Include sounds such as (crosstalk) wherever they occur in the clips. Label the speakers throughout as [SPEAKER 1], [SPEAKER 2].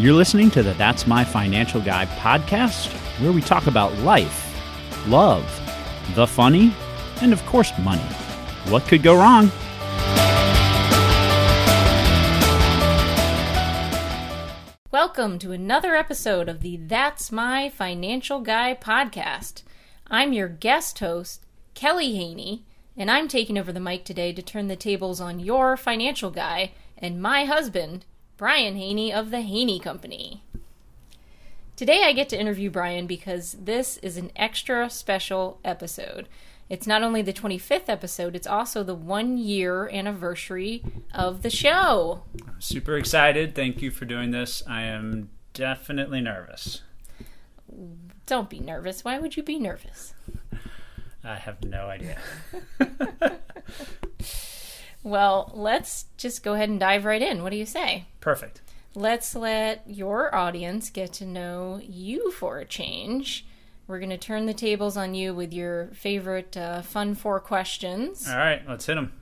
[SPEAKER 1] You're listening to the That's My Financial Guy podcast, where we talk about life, love, the funny, and of course, money. What could go wrong?
[SPEAKER 2] Welcome to another episode of the That's My Financial Guy podcast. I'm your guest host, Kelly Haney, and I'm taking over the mic today to turn the tables on your financial guy and my husband, Brian Haney of the Haney Company. Today I get to interview Brian because this is an extra special episode. It's not only the 25th episode, it's also the one year anniversary of the show.
[SPEAKER 1] Super excited. Thank you for doing this. I am definitely nervous.
[SPEAKER 2] Don't be nervous. Why would you be nervous?
[SPEAKER 1] I have no idea. (laughs)
[SPEAKER 2] well, let's just go ahead and dive right in. What do you say?
[SPEAKER 1] Perfect.
[SPEAKER 2] Let's let your audience get to know you for a change. We're going to turn the tables on you with your favorite uh, fun four questions.
[SPEAKER 1] All right, let's hit them.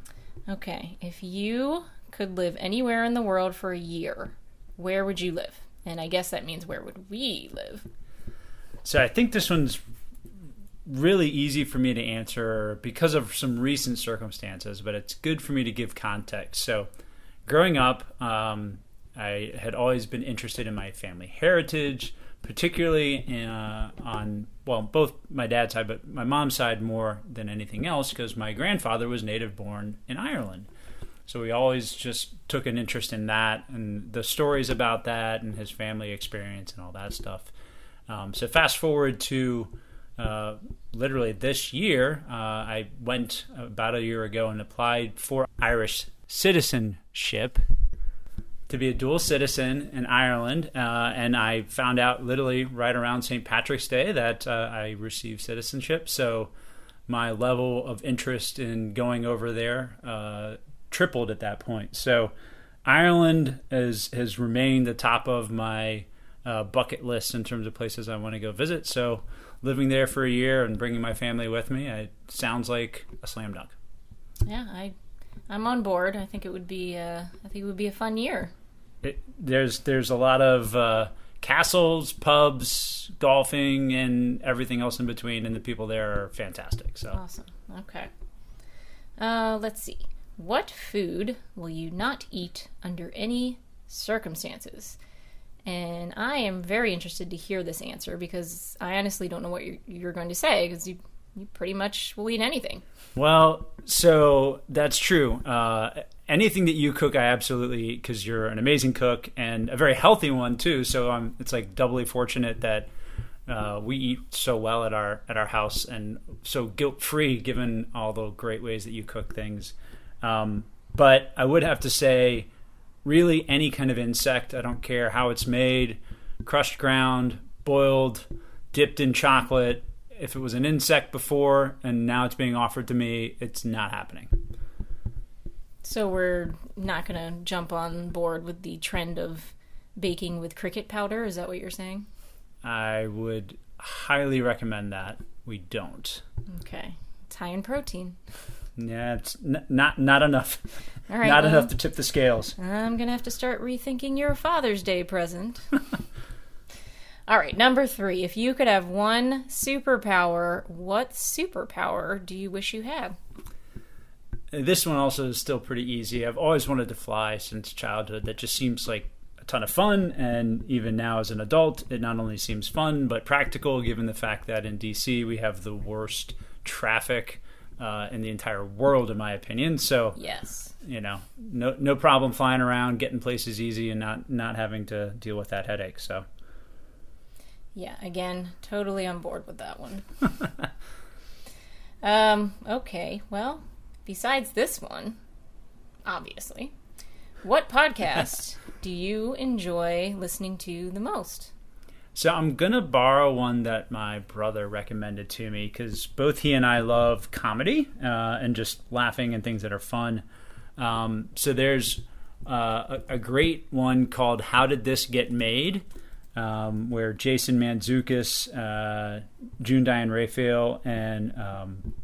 [SPEAKER 2] Okay. If you could live anywhere in the world for a year, where would you live? And I guess that means where would we live?
[SPEAKER 1] So I think this one's really easy for me to answer because of some recent circumstances, but it's good for me to give context. So, growing up, um, I had always been interested in my family heritage, particularly uh, on, well, both my dad's side, but my mom's side more than anything else because my grandfather was native born in Ireland. So we always just took an interest in that and the stories about that and his family experience and all that stuff. Um, so fast forward to uh, literally this year, uh, I went about a year ago and applied for Irish citizenship to be a dual citizen in Ireland, uh, and I found out literally right around St. Patrick's Day that uh, I received citizenship. So my level of interest in going over there uh, tripled at that point. So Ireland is, has remained the top of my uh, bucket list in terms of places I want to go visit. So living there for a year and bringing my family with me, it sounds like a slam dunk.
[SPEAKER 2] Yeah, I, I'm on board. I think it would be, uh, I think it would be a fun year.
[SPEAKER 1] It, there's there's a lot of uh, castles, pubs, golfing, and everything else in between, and the people there are fantastic. So
[SPEAKER 2] awesome. Okay. Uh, let's see. What food will you not eat under any circumstances? And I am very interested to hear this answer because I honestly don't know what you're, you're going to say because you, you pretty much will eat anything.
[SPEAKER 1] Well, so that's true. Uh, anything that you cook, I absolutely because you're an amazing cook and a very healthy one too. So I'm, it's like doubly fortunate that uh, we eat so well at our at our house and so guilt free given all the great ways that you cook things. Um, but I would have to say really any kind of insect. I don't care how it's made, crushed ground, boiled, dipped in chocolate. If it was an insect before and now it's being offered to me, it's not happening.
[SPEAKER 2] So we're not going to jump on board with the trend of baking with cricket powder. Is that what you're saying?
[SPEAKER 1] I would highly recommend that we don't.
[SPEAKER 2] Okay, it's high in protein. (laughs)
[SPEAKER 1] Yeah, it's n- not not enough.
[SPEAKER 2] All right,
[SPEAKER 1] not
[SPEAKER 2] well,
[SPEAKER 1] enough to tip the scales.
[SPEAKER 2] I'm gonna have to start rethinking your Father's Day present. (laughs) All right, number three. If you could have one superpower, what superpower do you wish you had?
[SPEAKER 1] This one also is still pretty easy. I've always wanted to fly since childhood. That just seems like a ton of fun, and even now as an adult, it not only seems fun but practical, given the fact that in DC we have the worst traffic uh, in the entire world, in my opinion. So
[SPEAKER 2] Yes.
[SPEAKER 1] you know, no no problem flying around, getting places easy, and not not having to deal with that headache. So
[SPEAKER 2] Yeah, again, totally on board with that one. (laughs) um, okay, well, besides this one, obviously, what podcast (laughs) do you enjoy listening to the most?
[SPEAKER 1] So I'm gonna borrow one that my brother recommended to me because both he and I love comedy uh, and just laughing and things that are fun. Um, so there's uh, a, a great one called "How Did This Get Made," um, where Jason Mantzoukas, uh, June Diane Raphael, and um,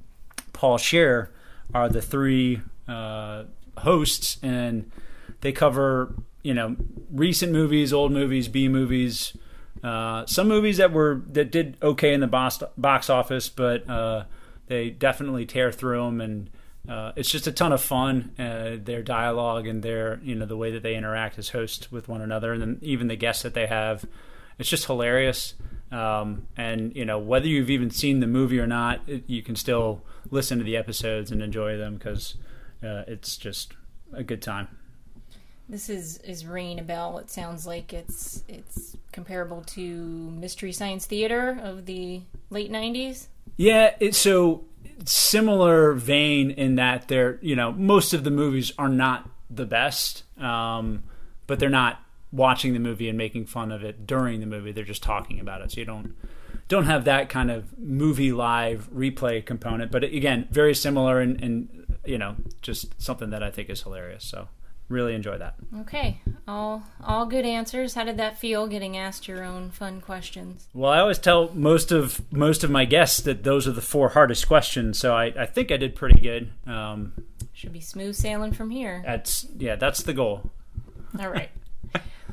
[SPEAKER 1] Paul Scheer are the three uh, hosts, and they cover you know, recent movies, old movies, B movies, uh, some movies that were that did okay in the box box office, but uh, they definitely tear through them, and uh, it's just a ton of fun. Uh, their dialogue and their you know the way that they interact as hosts with one another, and then even the guests that they have, it's just hilarious. Um, and you know whether you've even seen the movie or not, it, you can still listen to the episodes and enjoy them because uh, it's just a good time.
[SPEAKER 2] This is is ringing a bell. It sounds like it's it's comparable to Mystery Science Theater of the late '90s.
[SPEAKER 1] Yeah, it's so similar vein in that they're you know most of the movies are not the best, um, but they're not watching the movie and making fun of it during the movie. They're just talking about it, so you don't don't have that kind of movie live replay component. But again, very similar and, and you know just something that I think is hilarious. So really enjoy that.
[SPEAKER 2] Okay, all all good answers. How did that feel getting asked your own fun questions?
[SPEAKER 1] Well, I always tell most of most of my guests that those are the four hardest questions, so I, I think I did pretty good. Um,
[SPEAKER 2] Should be smooth sailing from here.
[SPEAKER 1] That's yeah, that's the goal.
[SPEAKER 2] All right.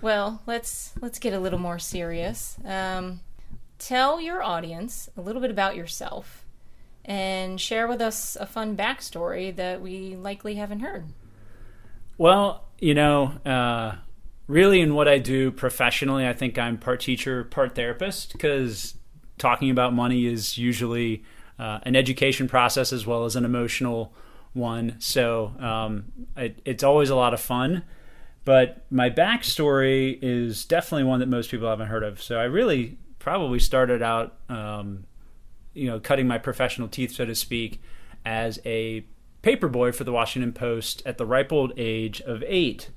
[SPEAKER 2] well, let's let's get a little more serious. Um, tell your audience a little bit about yourself and share with us a fun backstory that we likely haven't heard.
[SPEAKER 1] Well, you know, uh, really in what I do professionally, I think I'm part teacher, part therapist because talking about money is usually uh, an education process as well as an emotional one. So um, it, it's always a lot of fun. But my backstory is definitely one that most people haven't heard of. So I really probably started out, um, you know, cutting my professional teeth, so to speak, as a paperboy for the Washington Post at the ripe old age of eight.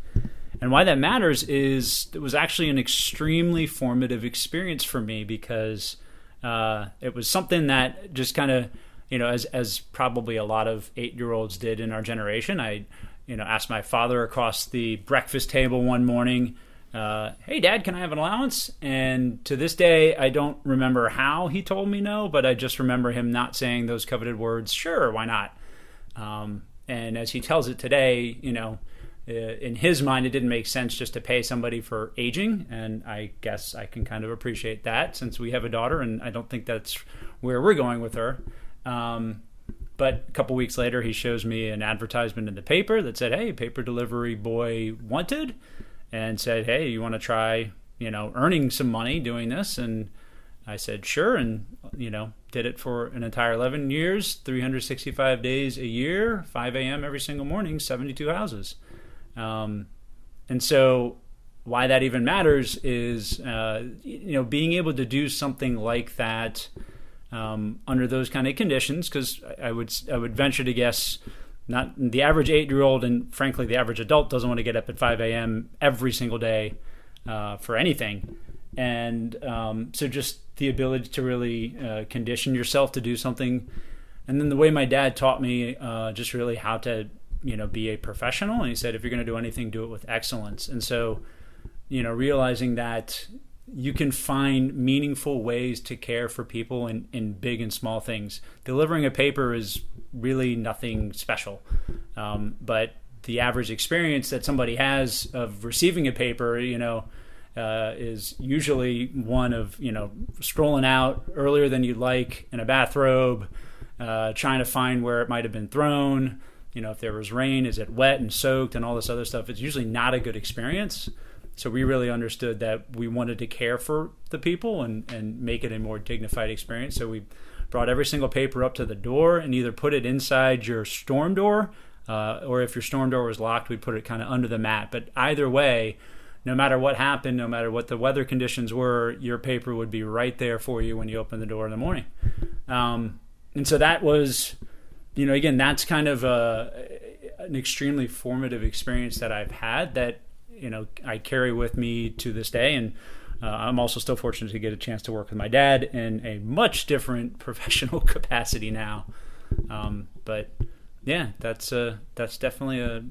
[SPEAKER 1] And why that matters is it was actually an extremely formative experience for me because uh, it was something that just kind of, you know, as as probably a lot of eight year olds did in our generation. I, you know, asked my father across the breakfast table one morning, uh, "Hey, Dad, can I have an allowance?" And to this day, I don't remember how he told me no, but I just remember him not saying those coveted words. Sure, why not? Um, and as he tells it today, you know, uh, in his mind, it didn't make sense just to pay somebody for aging. And I guess I can kind of appreciate that since we have a daughter, and I don't think that's where we're going with her. Um, but a couple weeks later, he shows me an advertisement in the paper that said, "Hey, paper delivery boy wanted," and said, "Hey, you want to try, you know, earning some money doing this?" And I said, "Sure," and you know, did it for an entire 11 years, 365 days a year, 5 a.m. every single morning, 72 houses. Um, and so, why that even matters is, uh, you know, being able to do something like that um, under those kind of conditions. Because I would, I would venture to guess, not the average eight-year-old, and frankly, the average adult doesn't want to get up at 5 a.m. every single day uh, for anything. And um, so, just the ability to really uh, condition yourself to do something. And then the way my dad taught me uh, just really how to, you know, be a professional. And he said, if you're going to do anything, do it with excellence. And so, you know, realizing that you can find meaningful ways to care for people in, in big and small things. Delivering a paper is really nothing special. Um, but the average experience that somebody has of receiving a paper, you know, uh, is usually one of you know strolling out earlier than you'd like in a bathrobe, uh, trying to find where it might have been thrown. You know, if there was rain, is it wet and soaked and all this other stuff? It's usually not a good experience. So we really understood that we wanted to care for the people and, and make it a more dignified experience. So we brought every single paper up to the door and either put it inside your storm door, uh, or if your storm door was locked, we'd put it kind of under the mat. But either way, no matter what happened, no matter what the weather conditions were, your paper would be right there for you when you open the door in the morning. Um, and so that was, you know, again, that's kind of a, an extremely formative experience that I've had that, you know, I carry with me to this day. And uh, I'm also still fortunate to get a chance to work with my dad in a much different (laughs) professional capacity now. Um, but yeah, that's uh, that's definitely a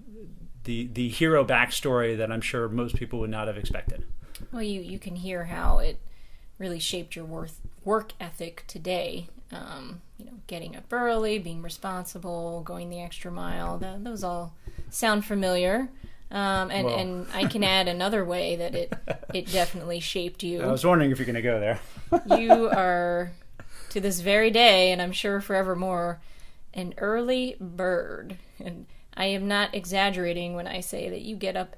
[SPEAKER 1] the the hero backstory that I'm sure most people would not have expected.
[SPEAKER 2] Well, you you can hear how it really shaped your worth, work ethic today. Um, you know, getting up early, being responsible, going the extra mile. That, those all sound familiar. Um, and,
[SPEAKER 1] Well.
[SPEAKER 2] and I can (laughs) add another way that it it definitely shaped you.
[SPEAKER 1] I was wondering if you're going to go there.
[SPEAKER 2] You (laughs) are to this very day, and I'm sure forevermore, an early bird. And I am not exaggerating when I say that you get up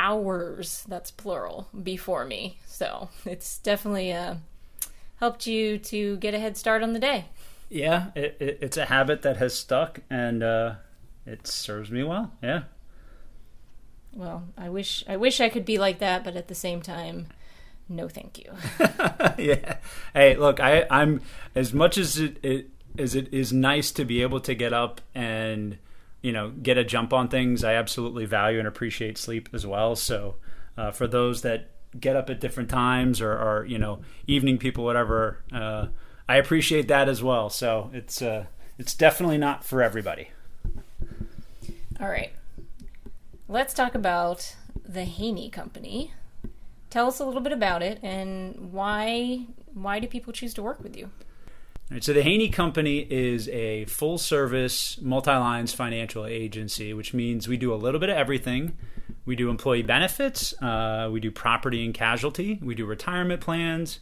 [SPEAKER 2] hours, that's plural, before me. So it's definitely uh, helped you to get a head start on the day.
[SPEAKER 1] Yeah, it, it, it's a habit that has stuck, and uh, it serves me well. Yeah.
[SPEAKER 2] Well, I wish I wish I could be like that, but at the same time, no, thank you. (laughs) (laughs)
[SPEAKER 1] yeah. Hey, look, I, I'm as much as it, it as it is nice to be able to get up and you know get a jump on things. I absolutely value and appreciate sleep as well. So uh, for those that get up at different times or, or you know evening people, whatever, uh, I appreciate that as well. So it's uh, it's definitely not for everybody.
[SPEAKER 2] All right, let's talk about the Haney Company. Tell us a little bit about it and why why do people choose to work with you?
[SPEAKER 1] Right, so the Haney Company is a full service, multi lines financial agency, which means we do a little bit of everything. We do employee benefits, uh, we do property and casualty, we do retirement plans,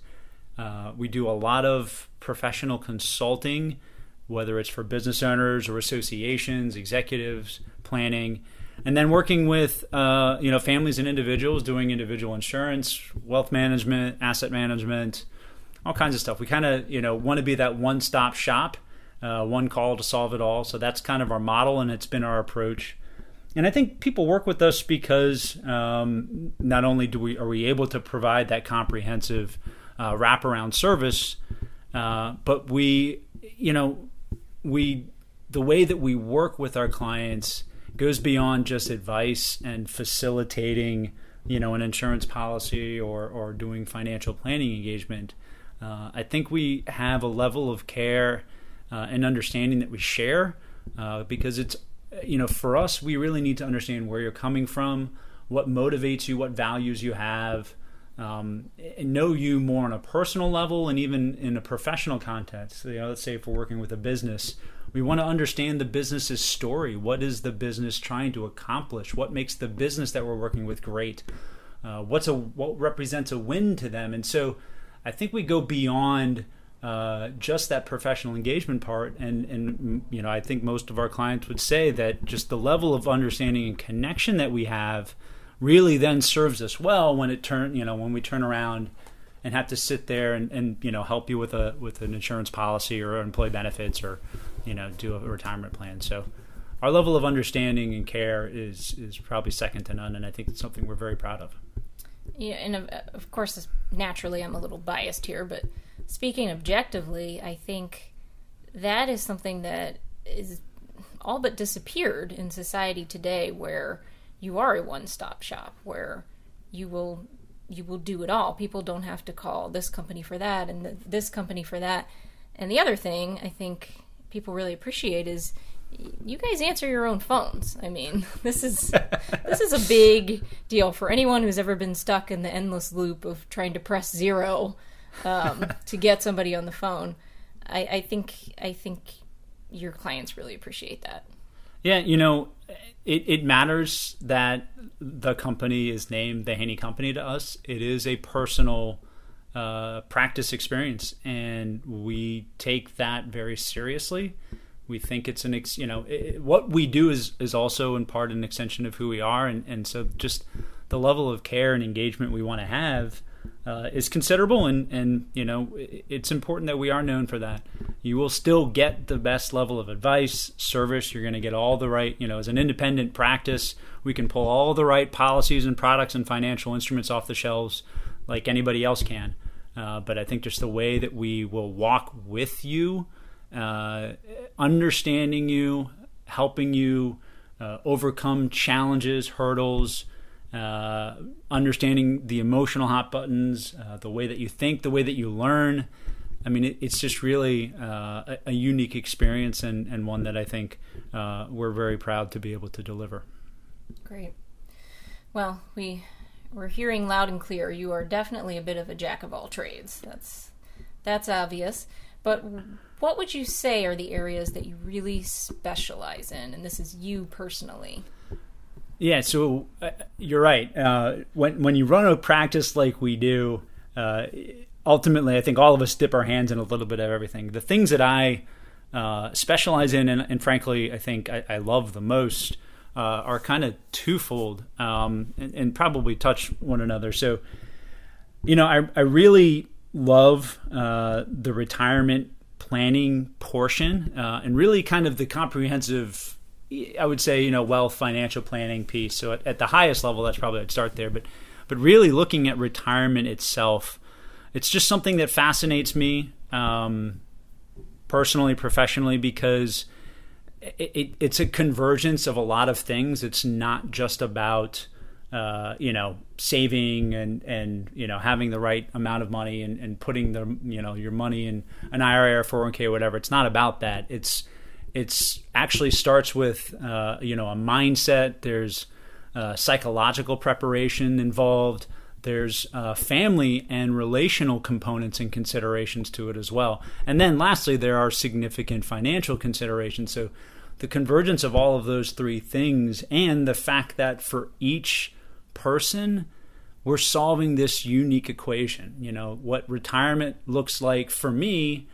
[SPEAKER 1] uh, we do a lot of professional consulting, whether it's for business owners or associations, executives, planning. And then working with uh, you know families and individuals doing individual insurance, wealth management, asset management, all kinds of stuff. We kind of you know want to be that one stop shop, uh, one call to solve it all. So that's kind of our model, and it's been our approach. And I think people work with us because um, not only do we are we able to provide that comprehensive uh, wraparound service, uh, but we you know we the way that we work with our clients goes beyond just advice and facilitating you know an insurance policy or or doing financial planning engagement uh, I think we have a level of care uh, and understanding that we share uh, because it's you know for us we really need to understand where you're coming from what motivates you what values you have um, and know you more on a personal level and even in a professional context. You know, let's say if we're working with a business, we want to understand the business's story. What is the business trying to accomplish? What makes the business that we're working with great? Uh, what's a what represents a win to them? And so, I think we go beyond uh, just that professional engagement part. And and you know, I think most of our clients would say that just the level of understanding and connection that we have really then serves us well when it turn you know when we turn around and have to sit there and, and you know help you with a with an insurance policy or employee benefits or you know do a retirement plan so our level of understanding and care is is probably second to none and I think it's something we're very proud of
[SPEAKER 2] Yeah, and of, of course, naturally, I'm a little biased here, but speaking objectively, I think that is something that is all but disappeared in society today, where you are a one-stop shop, where you will you will do it all. People don't have to call this company for that and th- this company for that. And the other thing I think people really appreciate is you guys answer your own phones. I mean, (laughs) this is this is a big deal for anyone who's ever been stuck in the endless loop of trying to press zero um, to get somebody on the phone. I, I think I think your clients really appreciate that.
[SPEAKER 1] Yeah, you know, it, it matters that the company is named the Haney Company to us. It is a personal uh, practice experience, and we take that very seriously. We think it's an, ex, you know, it, what we do is is also in part an extension of who we are, and and so just the level of care and engagement we want to have uh, is considerable, and and you know, it's important that we are known for that. You will still get the best level of advice, service. You're going to get all the right, you know, as an independent practice, we can pull all the right policies and products and financial instruments off the shelves like anybody else can. Uh, but I think just the way that we will walk with you, uh, understanding you, helping you uh, overcome challenges, hurdles, uh, understanding the emotional hot buttons, uh, the way that you think, the way that you learn. I mean, it, it's just really uh, a, a unique experience and, and one that I think we're very proud to be able to deliver.
[SPEAKER 2] Great. Well, we we're hearing loud and clear. You are definitely a bit of a jack of all trades. That's that's obvious. But what would you say are the areas that you really specialize in? And this is you personally.
[SPEAKER 1] Yeah, so uh, you're right. Uh, when when you run a practice like we do, uh, ultimately, I think all of us dip our hands in a little bit of everything. The things that I uh, specialize in, and, and, frankly, I think I, I love the most, uh, are kind of twofold um, and, and, probably touch one another. So, you know, I, I really love uh, the retirement planning portion and really kind of the comprehensive I would say, you know, wealth financial planning piece. So at, at, the highest level, that's probably I'd start there. But but really looking at retirement itself, it's just something that fascinates me um, personally, professionally, because it, it, it's a convergence of a lot of things. It's not just about uh, you know saving and and you know having the right amount of money and, and putting the you know your money in an IRA or 401k or whatever. It's not about that. It's it's actually starts with uh, you know a mindset. There's uh, psychological preparation involved. There's uh, family and relational components and considerations to it as well. And then lastly, there are significant financial considerations. So the convergence of all of those three things and the fact that for each person, we're solving this unique equation. You know, what retirement looks like for me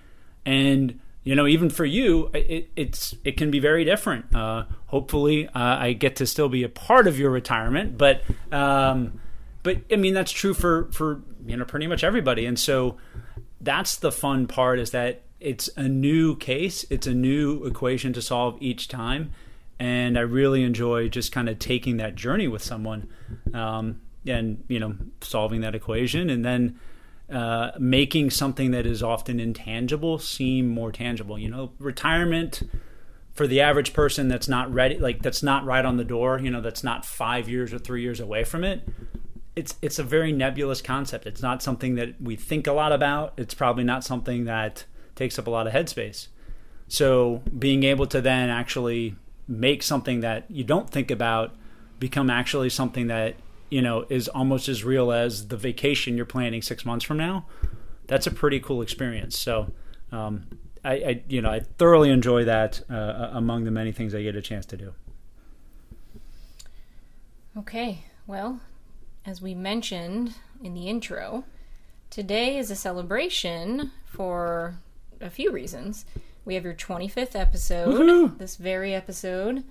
[SPEAKER 1] and you know, even for you, it, it's it can be very different. Uh, hopefully, uh, I get to still be a part of your retirement, but um, but I mean that's true for for you know pretty much everybody, and so that's the fun part is that it's a new case, it's a new equation to solve each time, and I really enjoy just kind of taking that journey with someone, um, and you know solving that equation, and then uh, making something that is often intangible seem more tangible. You know, retirement for the average person that's not ready, like that's not right on the door. You know, that's not five years or three years away from it. It's it's a very nebulous concept. It's not something that we think a lot about. It's probably not something that takes up a lot of headspace. So being able to then actually make something that you don't think about become actually something that you know is almost as real as the vacation you're planning six months from now that's a pretty cool experience so um, I, I, you know I thoroughly enjoy that uh, among the many things I get a chance to do.
[SPEAKER 2] Okay, well, as we mentioned in the intro, today is a celebration for a few reasons. We have your 25th episode, Woo-hoo! this very episode,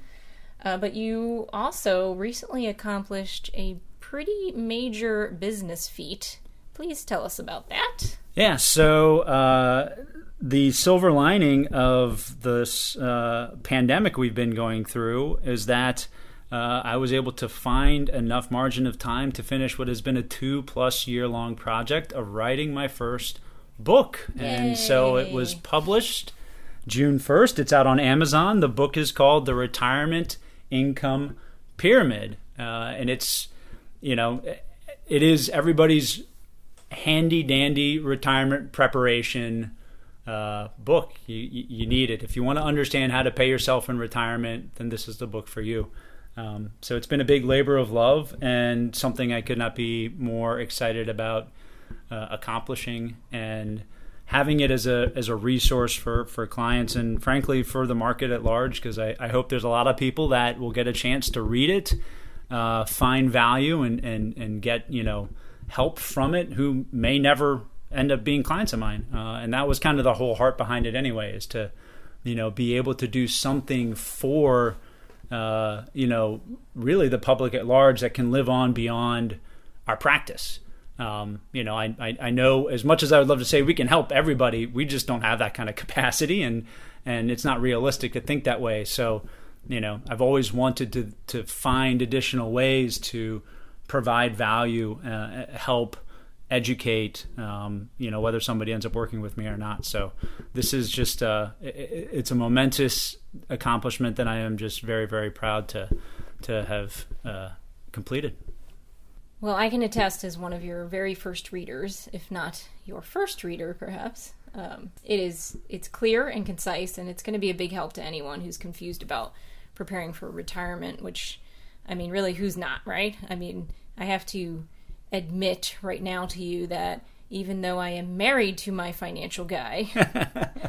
[SPEAKER 2] uh, but you also recently accomplished a pretty major business feat. Please tell us about that.
[SPEAKER 1] Yeah, so uh, the silver lining of this uh, pandemic we've been going through is that uh, I was able to find enough margin of time to finish what has been a two plus year long project of writing my first book. Yay. And so it was published June 1st. It's out on Amazon. The book is called The Retirement Income Pyramid. Uh, and it's you know, it is everybody's handy dandy retirement preparation uh, book. You, you need it if you want to understand how to pay yourself in retirement. Then this is the book for you. Um, so it's been a big labor of love and something I could not be more excited about uh, accomplishing and having it as a as a resource for for clients and frankly for the market at large because I, I hope there's a lot of people that will get a chance to read it uh, find value and, and, and get, you know, help from it who may never end up being clients of mine. Uh, and that was kind of the whole heart behind it anyway, is to, you know, be able to do something for, uh, you know, really the public at large that can live on beyond our practice. Um, you know, I, I, I, know as much as I would love to say we can help everybody, we just don't have that kind of capacity and, and it's not realistic to think that way. So, you know, I've always wanted to to find additional ways to provide value, uh, help, educate. Um, you know, whether somebody ends up working with me or not. So this is just uh, it's a momentous accomplishment that I am just very very proud to to have uh, completed.
[SPEAKER 2] Well, I can attest as one of your very first readers, if not your first reader, perhaps. Um, it is it's clear and concise, and it's going to be a big help to anyone who's confused about preparing for retirement, which, I mean, really, who's not, right? I mean, I have to admit right now to you that even though I am married to my financial guy,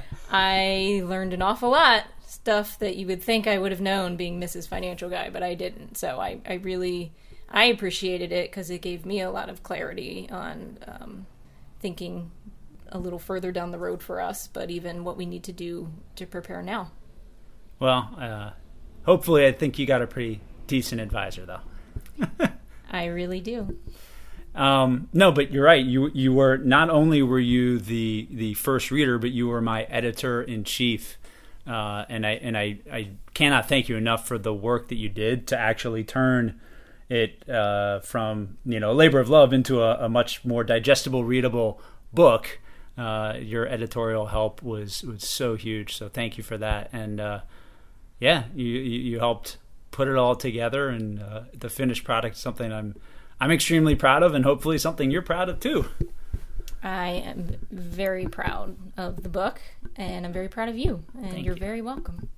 [SPEAKER 2] (laughs) I learned an awful lot stuff that you would think I would have known being Mrs. Financial Guy, but I didn't. So I, I really I appreciated it because it gave me a lot of clarity on um, thinking a little further down the road for us, but even what we need to do to prepare now.
[SPEAKER 1] Well, uh, hopefully, I think you got a pretty decent advisor, though. (laughs)
[SPEAKER 2] I really do.
[SPEAKER 1] Um, no, but you're right. You you were not only were you the the first reader, but you were my editor in chief. Uh, and I and I, I cannot thank you enough for the work that you did to actually turn it uh, from you know a labor of love into a, a much more digestible, readable book. Uh, your editorial help was was so huge. So thank you for that. And uh, yeah, you, you, you helped put it all together, and uh, the finished product is something I'm I'm extremely proud of, and hopefully something you're proud of too.
[SPEAKER 2] I am very proud of the book, and I'm very proud of you, and
[SPEAKER 1] Thank
[SPEAKER 2] you're
[SPEAKER 1] you.
[SPEAKER 2] very welcome.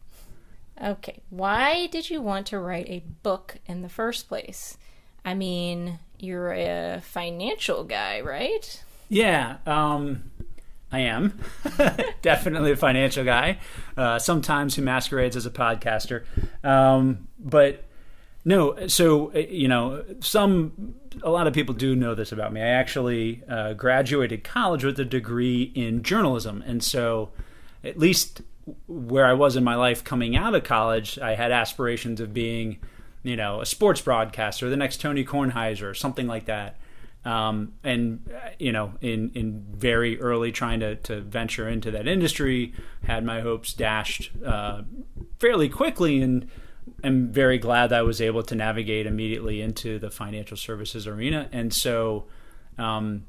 [SPEAKER 2] Okay, why did you want to write a book in the first place? I mean, you're a financial guy, right?
[SPEAKER 1] Yeah, um, I am (laughs) definitely a financial guy. Uh, sometimes who masquerades as a podcaster, um, but no. So uh, you know, some a lot of people do know this about me. I actually uh, graduated college with a degree in journalism, and so at least where I was in my life coming out of college, I had aspirations of being, you know, a sports broadcaster, the next Tony Kornheiser, something like that. Um, and you know, in in very early trying to to venture into that industry, had my hopes dashed uh, fairly quickly, and am very glad that I was able to navigate immediately into the financial services arena. And so, um,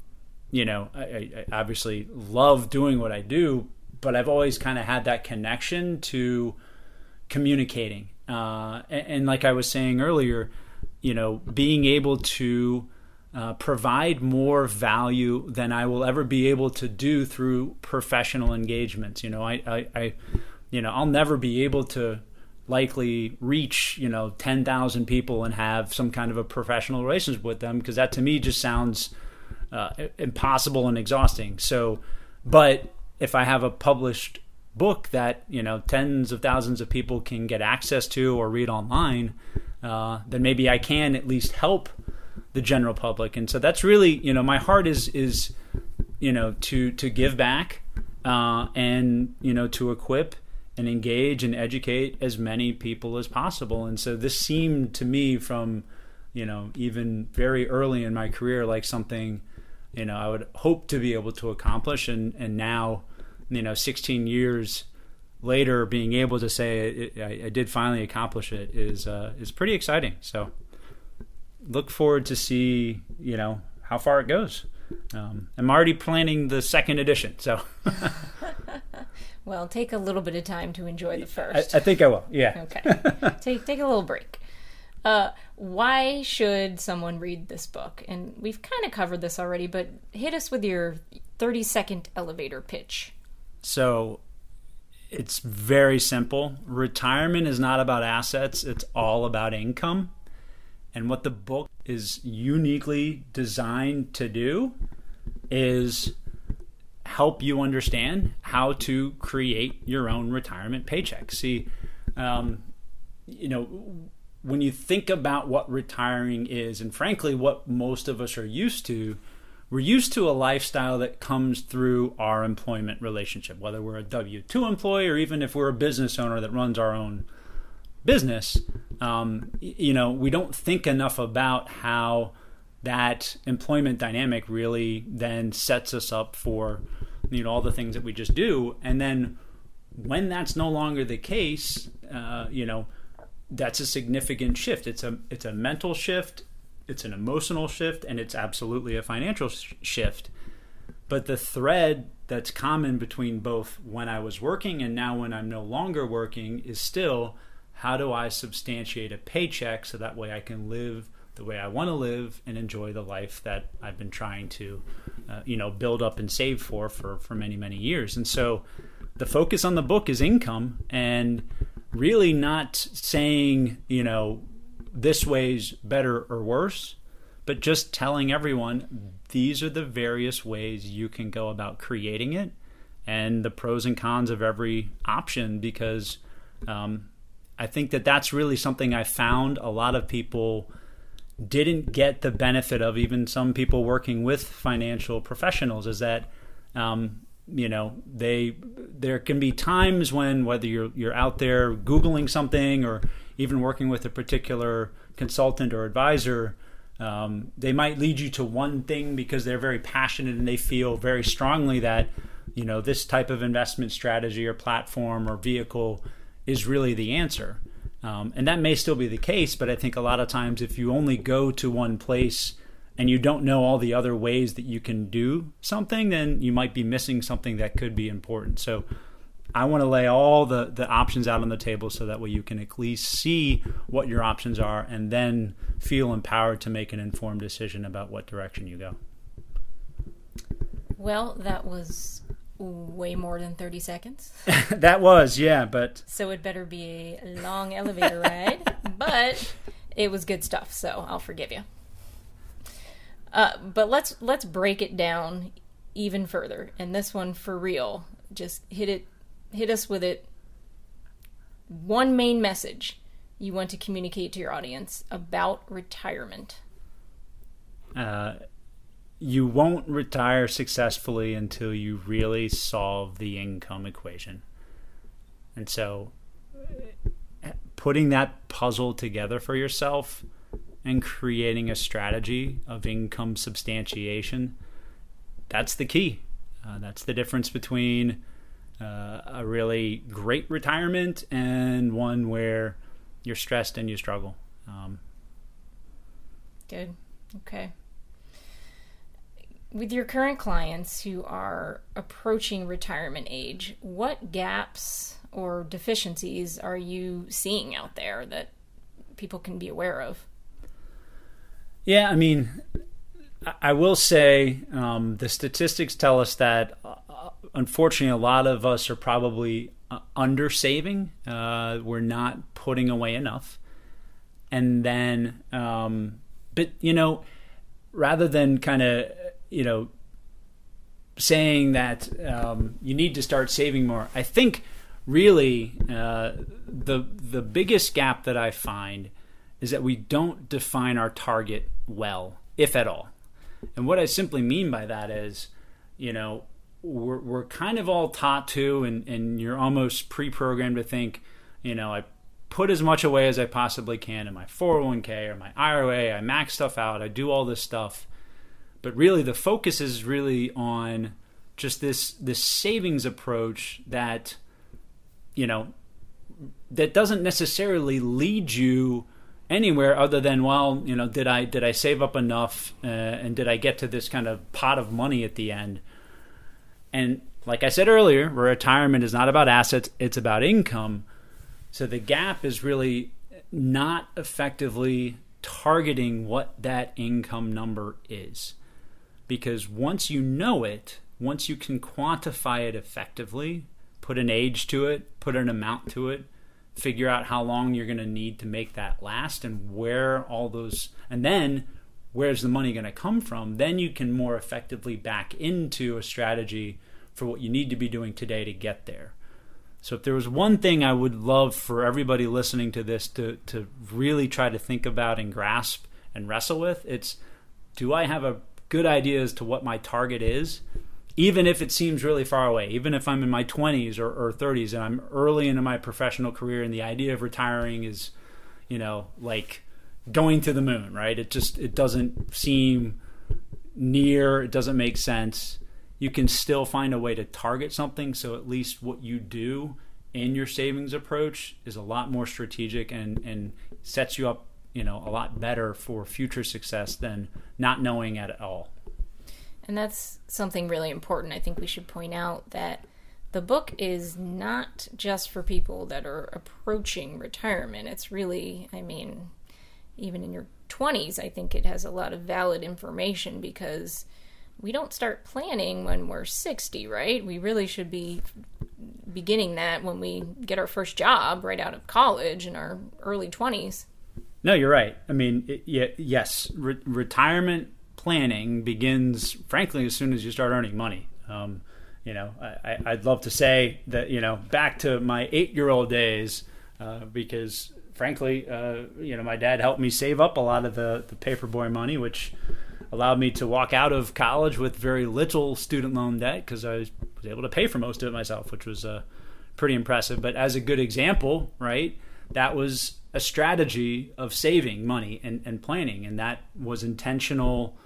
[SPEAKER 1] you know, I, I obviously love doing what I do, but I've always kind of had that connection to communicating. Uh, and, and, like I was saying earlier, you know, being able to uh, provide more value than I will ever be able to do through professional engagements. You know, I, I, I you know, I'll never be able to likely reach you know 10,000 people and have some kind of a professional relationship with them because that to me just sounds uh, impossible and exhausting so but if I have a published book that you know tens of thousands of people can get access to or read online, uh, then maybe I can at least help the general public. And so that's really you know my heart is is you know to to give back uh, and you know to equip and engage and educate as many people as possible. And so this seemed to me from you know even very early in my career like something you know I would hope to be able to accomplish and and now you know 16 years later being able to say it, I, I, did finally accomplish it is uh, is pretty exciting. So look forward to see you know how far it goes. Um, I'm already planning the second edition so. (laughs)
[SPEAKER 2] Well take a little bit of time to enjoy the first.
[SPEAKER 1] I, I think I will yeah. (laughs)
[SPEAKER 2] Okay. Take take a little break. Uh, why should someone read this book? And we've kind of covered this already, but hit us with your 30 second elevator pitch.
[SPEAKER 1] So it's very simple. Retirement is not about assets, it's all about income. And what the book is uniquely designed to do is help you understand how to create your own retirement paycheck. See, um, you know, when you think about what retiring is, and frankly, what most of us are used to, we're used to a lifestyle that comes through our employment relationship, whether we're a W 2 employee or even if we're a business owner that runs our own business. Um, you know, we don't think enough about how that employment dynamic really then sets us up for you know all the things that we just do and then when that's no longer the case uh, you know that's a significant shift. It's a it's a mental shift, it's an emotional shift, and it's absolutely a financial sh- shift. But the thread that's common between both when I was working and now when I'm no longer working is still how do I substantiate a paycheck so that way I can live the way I want to live and enjoy the life that I've been trying to, uh, you know, build up and save for for for many many years. And so, the focus on the book is income and really not saying, you know, this way's better or worse, but just telling everyone these are the various ways you can go about creating it and the pros and cons of every option because Um, I think that that's really something I found a lot of people didn't get the benefit of, even some people working with financial professionals, is that um, you know they there can be times when whether you're you're out there googling something or even working with a particular consultant or advisor um, they might lead you to one thing because they're very passionate and they feel very strongly that you know this type of investment strategy or platform or vehicle is really the answer um, and that may still be the case but i think a lot of times if you only go to one place and you don't know all the other ways that you can do something, then you might be missing something that could be important. So I want to lay all the, the options out on the table so that way you can at least see what your options are and then feel empowered to make an informed decision about what direction you go.
[SPEAKER 2] Well, that was way more than 30 seconds. (laughs) (laughs)
[SPEAKER 1] that was, yeah, but.
[SPEAKER 2] So it better be a long elevator ride, (laughs) but it was good stuff, so I'll forgive you. Uh, but let's let's break it down even further. And this one for real, just hit it, hit us with it. One main message you want to communicate to your audience about retirement.
[SPEAKER 1] Uh, you won't retire successfully until you really solve the income equation. And so, putting that puzzle together for yourself and creating a strategy of income substantiation. That's the key. Uh, that's the difference between uh, a really great retirement and one where you're stressed and you struggle. Um,
[SPEAKER 2] Good. Okay. With your current clients who are approaching retirement age, what gaps or deficiencies are you seeing out there that people can be aware of?
[SPEAKER 1] Yeah, I mean, I will say um, the statistics tell us that unfortunately a lot of us are probably uh, under saving. Uh, we're not putting away enough. And then, um, but, you know, rather than kind of, you know, saying that um, you need to start saving more, I think really uh, the the biggest gap that I find is that we don't define our target well, if at all. And what I simply mean by that is, you know, we're, we're kind of all taught to, and, and you're almost pre programmed to think, you know, I put as much away as I possibly can in my 401k or my IRA, I max stuff out, I do all this stuff. But really, the focus is really on just this this savings approach that, you know, that doesn't necessarily lead you anywhere other than well you know did i did i save up enough uh, and did i get to this kind of pot of money at the end and like i said earlier retirement is not about assets it's about income. So the gap is really not effectively targeting what that income number is. Because once you know it once you can quantify it effectively put an age to it put an amount to it figure out how long you're going to need to make that last and where all those and then where's the money going to come from then you can more effectively back into a strategy for what you need to be doing today to get there. So if there was one thing i would love for everybody listening to this to to really try to think about and grasp and wrestle with it's do i have a good idea as to what my target is? Even if it seems really far away, even if I'm in my 20s or, or 30s and I'm early into my professional career and the idea of retiring is, you know, like going to the moon, right? It just it doesn't seem near, it doesn't make sense. You can still find a way to target something so at least what you do in your savings approach is a lot more strategic and and sets you up, you know, a lot better for future success than not knowing at all.
[SPEAKER 2] And that's something really important. I think we should point out that the book is not just for people that are approaching retirement. It's really, I mean, even in your 20s, I think it has a lot of valid information because we don't start planning when we're 60, right? We really should be beginning that when we get our first job right out of college in our early 20s.
[SPEAKER 1] No, you're right. I mean, it, yeah, yes, re- retirement planning begins, frankly, as soon as you start earning money. Um, you know, I, I'd love to say that you know back to my eight-year-old days uh, because frankly, uh, you know, my dad helped me save up a lot of the the paperboy money, which allowed me to walk out of college with very little student loan debt because I was, able to pay for most of it myself, which was uh, pretty impressive. But as a good example, right, that was a strategy of saving money and, and planning, and that was intentional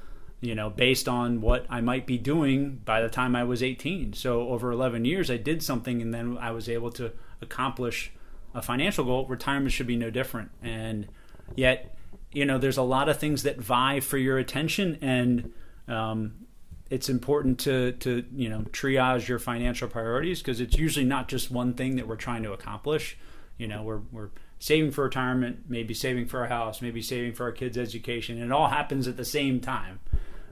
[SPEAKER 1] you know, based on what I might be doing by the time I was 18. So over 11 years, I did something, and then I was able to accomplish a financial goal. Retirement should be no different. And yet, you know, there's a lot of things that vie for your attention, and um, it's important to to you know triage your financial priorities because it's usually not just one thing that we're trying to accomplish. You know, we're we're saving for retirement, maybe saving for a house, maybe saving for our kids' education. And it all happens at the same time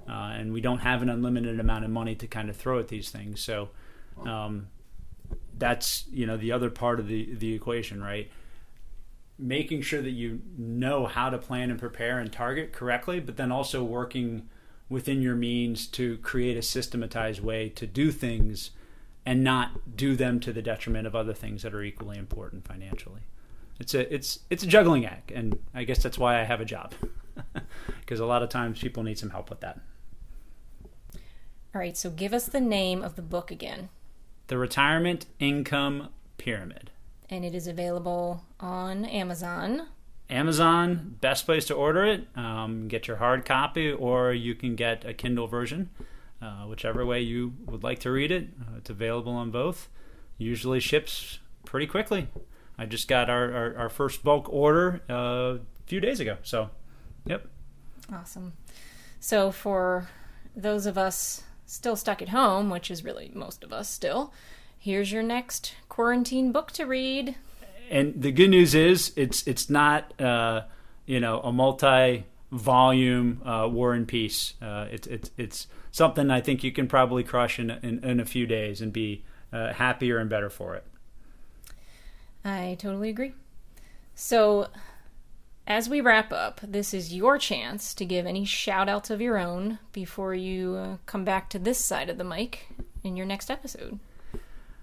[SPEAKER 1] uh, and we don't have an unlimited amount of money to kind of throw at these things. So um, that's you know the other part of the the equation, right? Making sure that you know how to plan and prepare and target correctly, but then also working within your means to create a systematized way to do things and not do them to the detriment of other things that are equally important financially. It's a it's it's a juggling act, and I guess that's why I have a job (laughs) because a lot of times people need some help with that.
[SPEAKER 2] All right, so give us the name of the book again.
[SPEAKER 1] The Retirement Income Pyramid.
[SPEAKER 2] And it is available on Amazon.
[SPEAKER 1] Amazon, best place to order it. Um, get your hard copy, or you can get a Kindle version, uh, whichever way you would like to read it. Uh, it's available on both. Usually ships pretty quickly. I just got our, our, our first bulk order uh, a few days ago. So, yep.
[SPEAKER 2] Awesome. So, for those of us still stuck at home, which is really most of us still, here's your next quarantine book to read.
[SPEAKER 1] And the good news is it's it's not uh, you know a multi volume uh, War and Peace. Uh, it's it's it's something I think you can probably crush in in, in a few days and be uh, happier and better for it.
[SPEAKER 2] I totally agree. So as we wrap up, this is your chance to give any shout outs of your own before you uh, come back to this side of the mic in your next episode.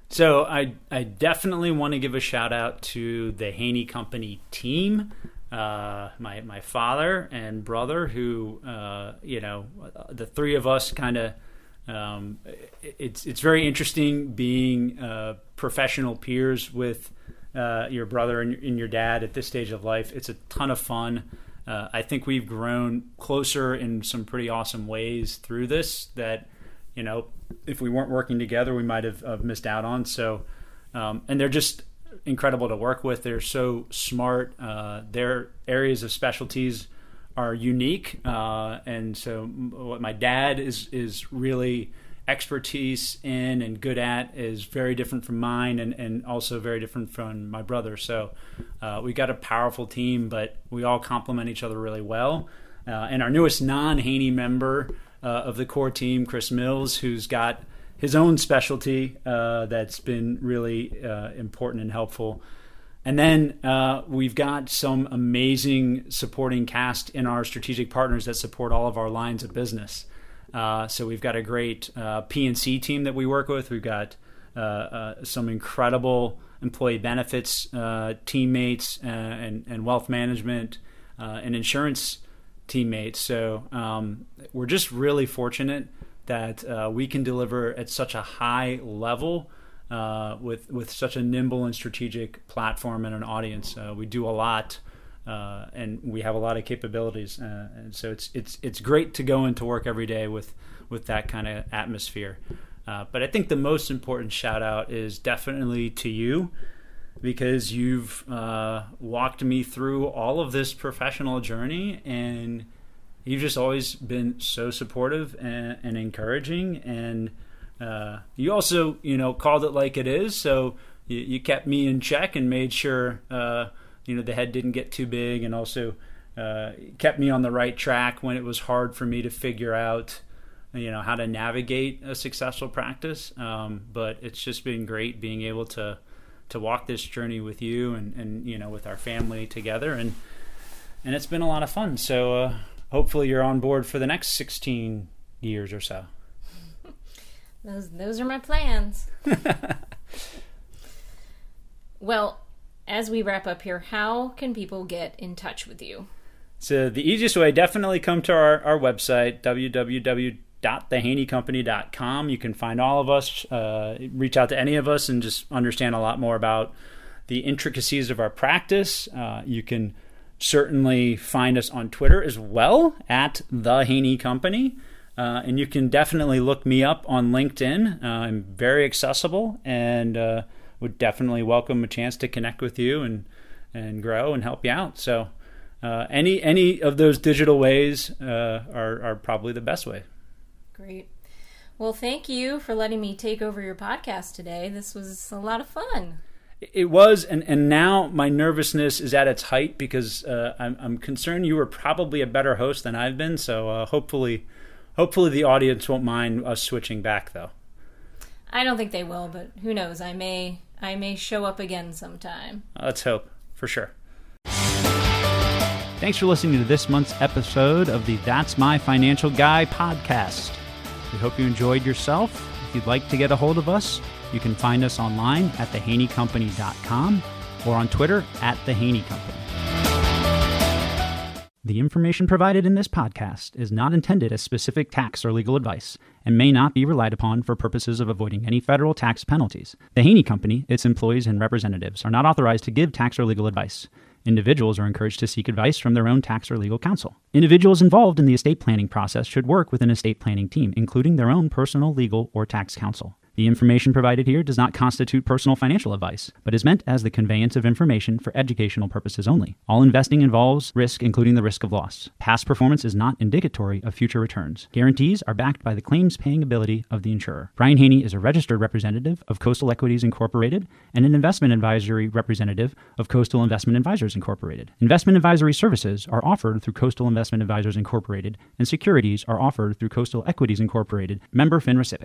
[SPEAKER 1] So I I definitely want to give a shout out to the Haney Company team, uh, my my father and brother, who uh, you know the three of us kind of. Um, it's it's very interesting being uh, professional peers with uh, your brother and, and, your dad at this stage of life. It's a ton of fun. Uh, I think we've grown closer in some pretty awesome ways through this that, you know, if we weren't working together, we might have, have missed out on. So, um, and they're just incredible to work with. They're so smart. Uh, their areas of specialties are unique. Uh, and so, what my dad is is really expertise in and good at is very different from mine and, and also very different from my brother. So uh, we got a powerful team, but we all complement each other really well. Uh, and our newest non Haney member uh, of the core team, Chris Mills, who's got his own specialty uh, that's been really uh, important and helpful. And then uh, we've got some amazing supporting cast in our strategic partners that support all of our lines of business. Uh, so we've got a great uh, P&C team that we work with. We've got uh, uh some incredible employee benefits uh, teammates uh, and, and, wealth management and insurance teammates. So um, we're just really fortunate that we can deliver at such a high level. with with such a nimble and strategic platform and an audience, we do a lot uh, and we have a lot of capabilities. Uh, and so it's it's it's great to go into work every day with with that kind of atmosphere. Uh, but I think the most important shout out is definitely to you because you've uh, walked me through all of this professional journey and you've just always been so supportive and, and encouraging and uh, you also you know called it like it is so you, you kept me in check and made sure uh, you know the head didn't get too big, and also uh, kept me on the right track when it was hard for me to figure out you know how to navigate a successful practice. Um, but it's just been great being able to to walk this journey with you and, and you know with our family together and and it's been a lot of fun. So uh, hopefully you're on board for the next 16 years or so. (laughs)
[SPEAKER 2] Those those are my plans. (laughs) well, as we wrap up here, how can people get in touch with you?
[SPEAKER 1] So the easiest way, definitely come to our, our website, www.thehaneycompany.com. You can find all of us, uh, reach out to any of us, and just understand a lot more about the intricacies of our practice. Uh, you can certainly find us on Twitter as well at the Haney Company. Uh, and you can definitely look me up on LinkedIn. Uh, I'm very accessible and uh, would definitely welcome a chance to connect with you and and grow and help you out. So uh, any any of those digital ways uh, are are probably the best way.
[SPEAKER 2] Great. Well, thank you for letting me take over your podcast today. This was a lot of fun.
[SPEAKER 1] It was, and, and now my nervousness is at its height because uh, I'm, I'm concerned you were probably a better host than I've been. So uh, hopefully, hopefully the audience won't mind us switching back, though.
[SPEAKER 2] I don't think they will, but who knows? I may I may show up again sometime.
[SPEAKER 1] Let's hope for sure. Thanks for listening to this month's episode of the That's My Financial Guy podcast. We hope you enjoyed yourself. If you'd like to get a hold of us, you can find us online at thehaneycompany.com or on Twitter at The Haney Company. The information provided in this podcast is not intended as specific tax or legal advice and may not be relied upon for purposes of avoiding any federal tax penalties. The Haney Company, its employees, and representatives are not authorized to give tax or legal advice. Individuals are encouraged to seek advice from their own tax or legal counsel. Individuals involved in the estate planning process should work with an estate planning team, including their own personal, legal, or tax counsel. The information provided here does not constitute personal financial advice, but is meant as the conveyance of information for educational purposes only. All investing involves risk, including the risk of loss. Past performance is not indicatory of future returns. Guarantees are backed by the claims paying ability of the insurer. Brian Haney is a registered representative of Coastal Equities Incorporated and an investment advisory representative of Coastal Investment Advisors Incorporated. Investment advisory services are offered through Coastal Investment Advisors Incorporated, and securities are offered through Coastal Equities Incorporated, member FINRA SIPC.